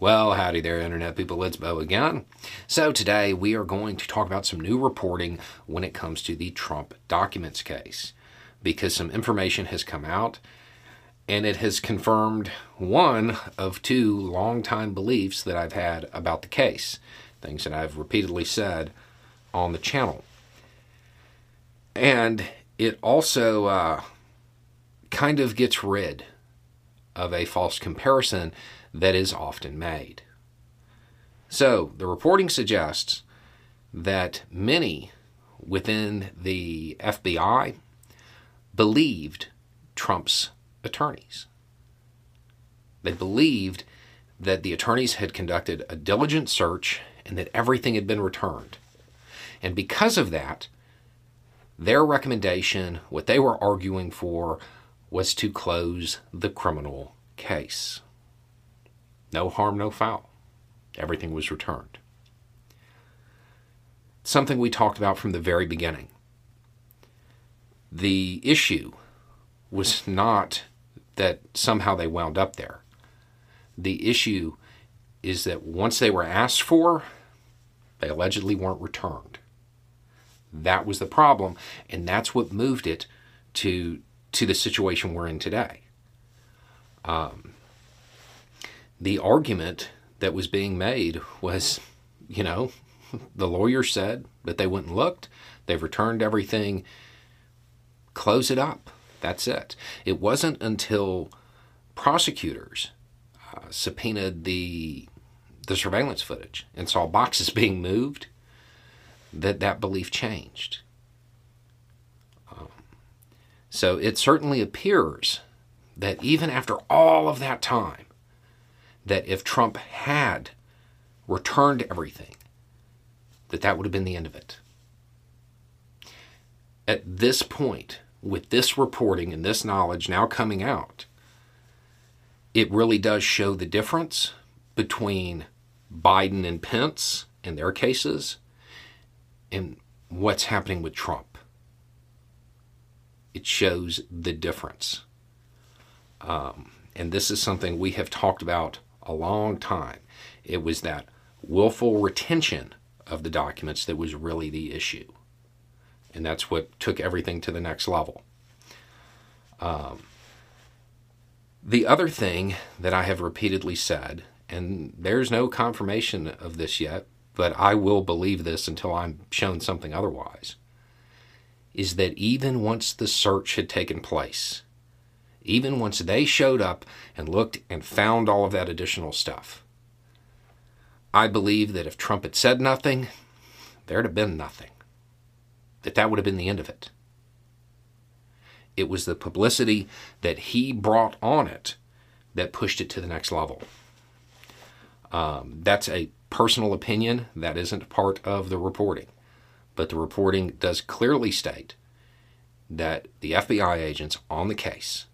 Well, howdy there, Internet people. It's Beau again. So, today we are going to talk about some new reporting when it comes to the Trump documents case because some information has come out and it has confirmed one of two long-time beliefs that I've had about the case, things that I've repeatedly said on the channel. And it also uh, kind of gets rid of a false comparison that is often made. So, the reporting suggests that many within the FBI believed Trump's attorneys. They believed that the attorneys had conducted a diligent search and that everything had been returned. And because of that, their recommendation, what they were arguing for, was to close the criminal case. No harm, no foul. Everything was returned. Something we talked about from the very beginning. The issue was not that somehow they wound up there. The issue is that once they were asked for, they allegedly weren't returned. That was the problem, and that's what moved it to to the situation we're in today. Um, the argument that was being made was, you know, the lawyer said that they went and looked, they've returned everything, close it up. That's it. It wasn't until prosecutors uh, subpoenaed the the surveillance footage and saw boxes being moved that that belief changed. Um, so it certainly appears that even after all of that time, that if Trump had returned everything, that that would have been the end of it. At this point, with this reporting and this knowledge now coming out, it really does show the difference between Biden and Pence in their cases and what's happening with Trump. It shows the difference. Um, and this is something we have talked about a long time. It was that willful retention of the documents that was really the issue. And that's what took everything to the next level. Um, the other thing that I have repeatedly said, and there's no confirmation of this yet, but I will believe this until I'm shown something otherwise, is that even once the search had taken place, even once they showed up and looked and found all of that additional stuff. I believe that if Trump had said nothing, there'd have been nothing. That that would have been the end of it. It was the publicity that he brought on it that pushed it to the next level. Um, that's a personal opinion. That isn't part of the reporting. But the reporting does clearly state that the FBI agents on the case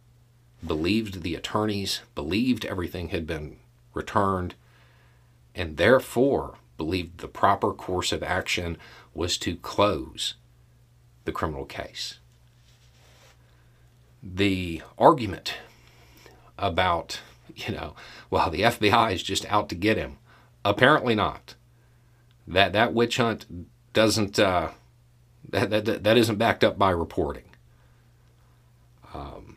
believed the attorneys, believed everything had been returned, and therefore believed the proper course of action was to close the criminal case. The argument about, you know, well, the FBI is just out to get him, apparently not. That that witch hunt doesn't uh, that, that that isn't backed up by reporting. Um,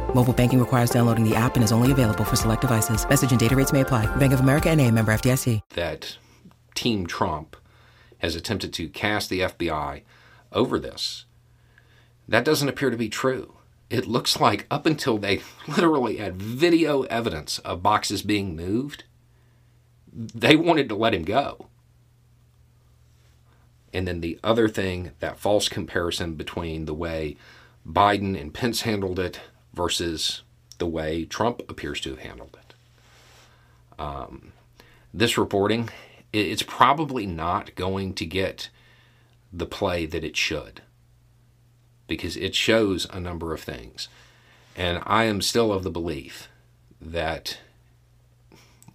Mobile banking requires downloading the app and is only available for select devices. Message and data rates may apply. Bank of America and a member FDIC. That Team Trump has attempted to cast the FBI over this. That doesn't appear to be true. It looks like up until they literally had video evidence of boxes being moved, they wanted to let him go. And then the other thing, that false comparison between the way Biden and Pence handled it versus the way Trump appears to have handled it. Um, this reporting, it's probably not going to get the play that it should because it shows a number of things. And I am still of the belief that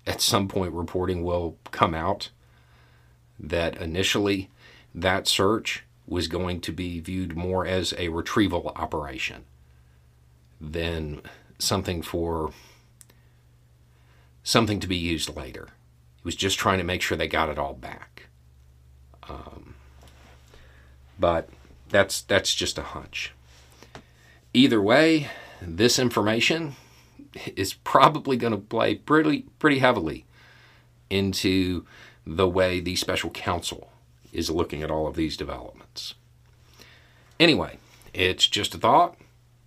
at some point reporting will come out that initially that search was going to be viewed more as a retrieval operation than something for something to be used later. He was just trying to make sure they got it all back. Um, but that's that's just a hunch. Either way, this information is probably going to play pretty pretty heavily into the way the special counsel is looking at all of these developments. Anyway, it's just a thought.